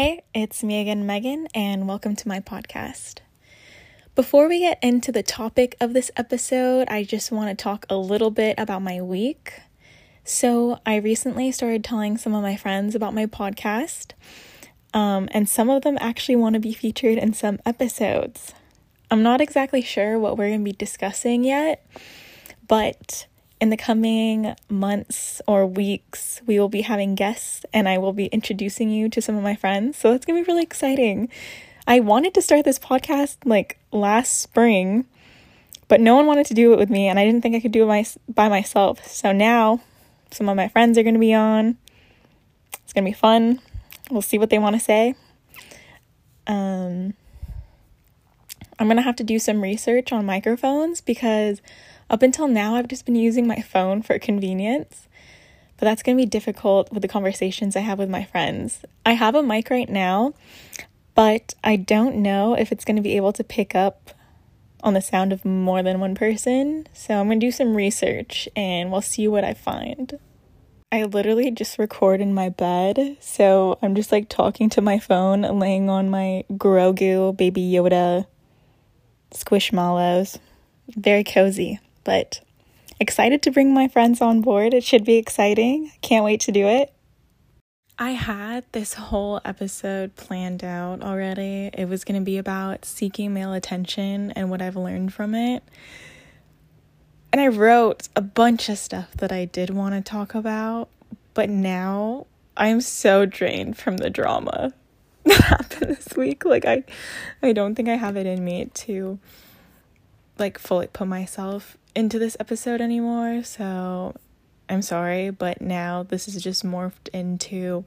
it's me again, Meagan, and welcome to my podcast. Before we get into the topic of this episode, I just want to talk a little bit about my week. So, I recently started telling some of my friends about my podcast, um, and some of them actually want to be featured in some episodes. I'm not exactly sure what we're going to be discussing yet, but in the coming months or weeks, we will be having guests and I will be introducing you to some of my friends. So that's going to be really exciting. I wanted to start this podcast like last spring, but no one wanted to do it with me and I didn't think I could do it my, by myself. So now some of my friends are going to be on. It's going to be fun. We'll see what they want to say. Um I'm going to have to do some research on microphones because up until now, I've just been using my phone for convenience, but that's going to be difficult with the conversations I have with my friends. I have a mic right now, but I don't know if it's going to be able to pick up on the sound of more than one person. So I'm going to do some research and we'll see what I find. I literally just record in my bed, so I'm just like talking to my phone, laying on my Grogu Baby Yoda squishmallows. Very cozy but excited to bring my friends on board. It should be exciting. Can't wait to do it. I had this whole episode planned out already. It was going to be about seeking male attention and what I've learned from it. And I wrote a bunch of stuff that I did want to talk about, but now I'm so drained from the drama that happened this week. Like I I don't think I have it in me to like fully put myself into this episode anymore, so I'm sorry, but now this is just morphed into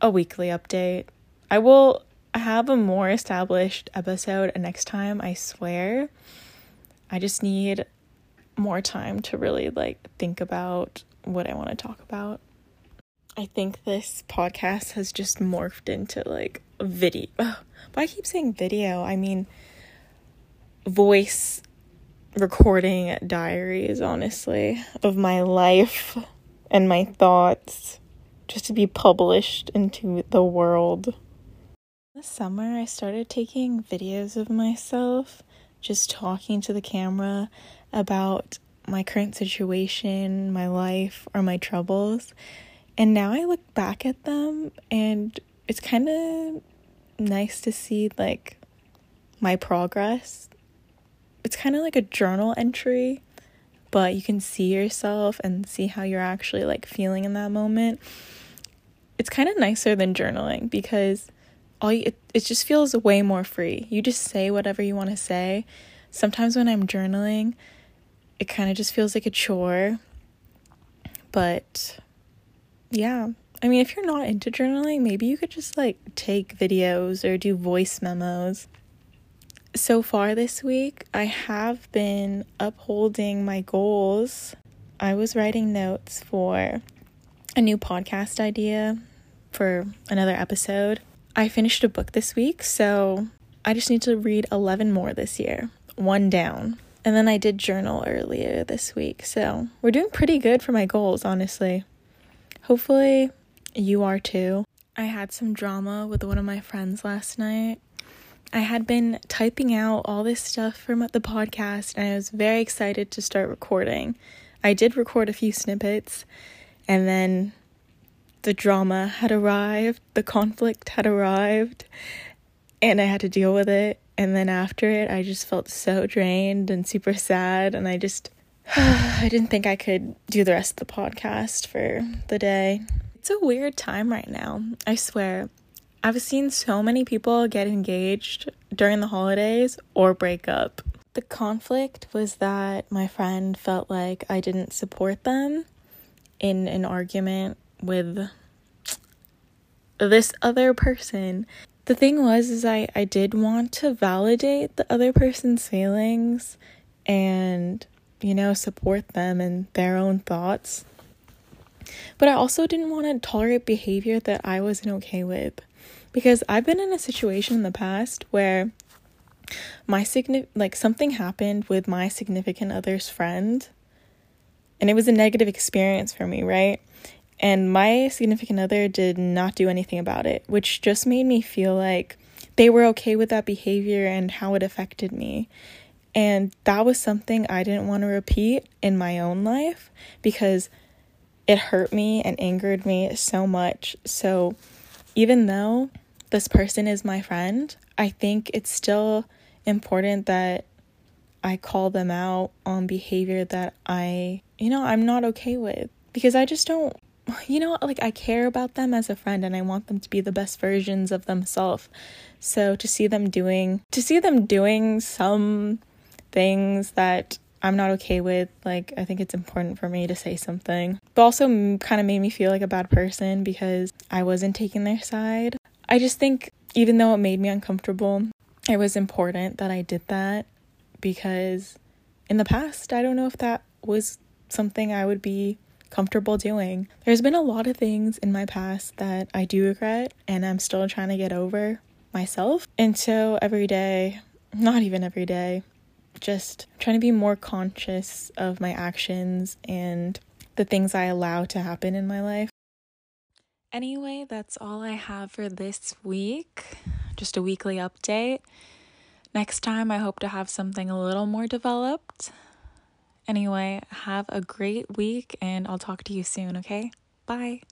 a weekly update. I will have a more established episode next time, I swear. I just need more time to really like think about what I want to talk about. I think this podcast has just morphed into like video. But I keep saying video, I mean voice recording diaries, honestly, of my life and my thoughts just to be published into the world. This summer, I started taking videos of myself just talking to the camera about my current situation, my life, or my troubles. And now I look back at them and it's kind of nice to see like my progress it's kind of like a journal entry, but you can see yourself and see how you're actually like feeling in that moment. It's kind of nicer than journaling because all you, it, it just feels way more free. You just say whatever you want to say. Sometimes when I'm journaling, it kind of just feels like a chore. But yeah, I mean, if you're not into journaling, maybe you could just like take videos or do voice memos so far this week, I have been upholding my goals. I was writing notes for a new podcast idea for another episode. I finished a book this week, so I just need to read 11 more this year, one down. And then I did journal earlier this week, so we're doing pretty good for my goals, honestly. Hopefully, you are too. I had some drama with one of my friends last night. I had been typing out all this stuff from the podcast and I was very excited to start recording. I did record a few snippets and then the drama had arrived, the conflict had arrived, and I had to deal with it. And then after it, I just felt so drained and super sad. And I just, I didn't think I could do the rest of the podcast for the day. It's a weird time right now, I swear. I've seen so many people get engaged during the holidays or break up. The conflict was that my friend felt like I didn't support them in an argument with this other person. The thing was is I I did want to validate the other person's feelings and you know support them and their own thoughts. But I also didn't want to tolerate behavior that I wasn't okay with because I've been in a situation in the past where my signi- like something happened with my significant other's friend and it was a negative experience for me, right? And my significant other did not do anything about it, which just made me feel like they were okay with that behavior and how it affected me. And that was something I didn't want to repeat in my own life because it hurt me and angered me so much. So even though this person is my friend, I think it's still important that I call them out on behavior that I, you know, I'm not okay with because I just don't you know, like I care about them as a friend and I want them to be the best versions of themselves. So to see them doing to see them doing some things that I'm not okay with, like I think it's important for me to say something. But also kind of made me feel like a bad person because I wasn't taking their side. I just think even though it made me uncomfortable, it was important that I did that because in the past, I don't know if that was something I would be comfortable doing. There's been a lot of things in my past that I do regret and I'm still trying to get over myself. And so every day, not even every day, just trying to be more conscious of my actions and the things I allow to happen in my life. Anyway, that's all I have for this week. Just a weekly update. Next time, I hope to have something a little more developed. Anyway, have a great week and I'll talk to you soon, okay? Bye.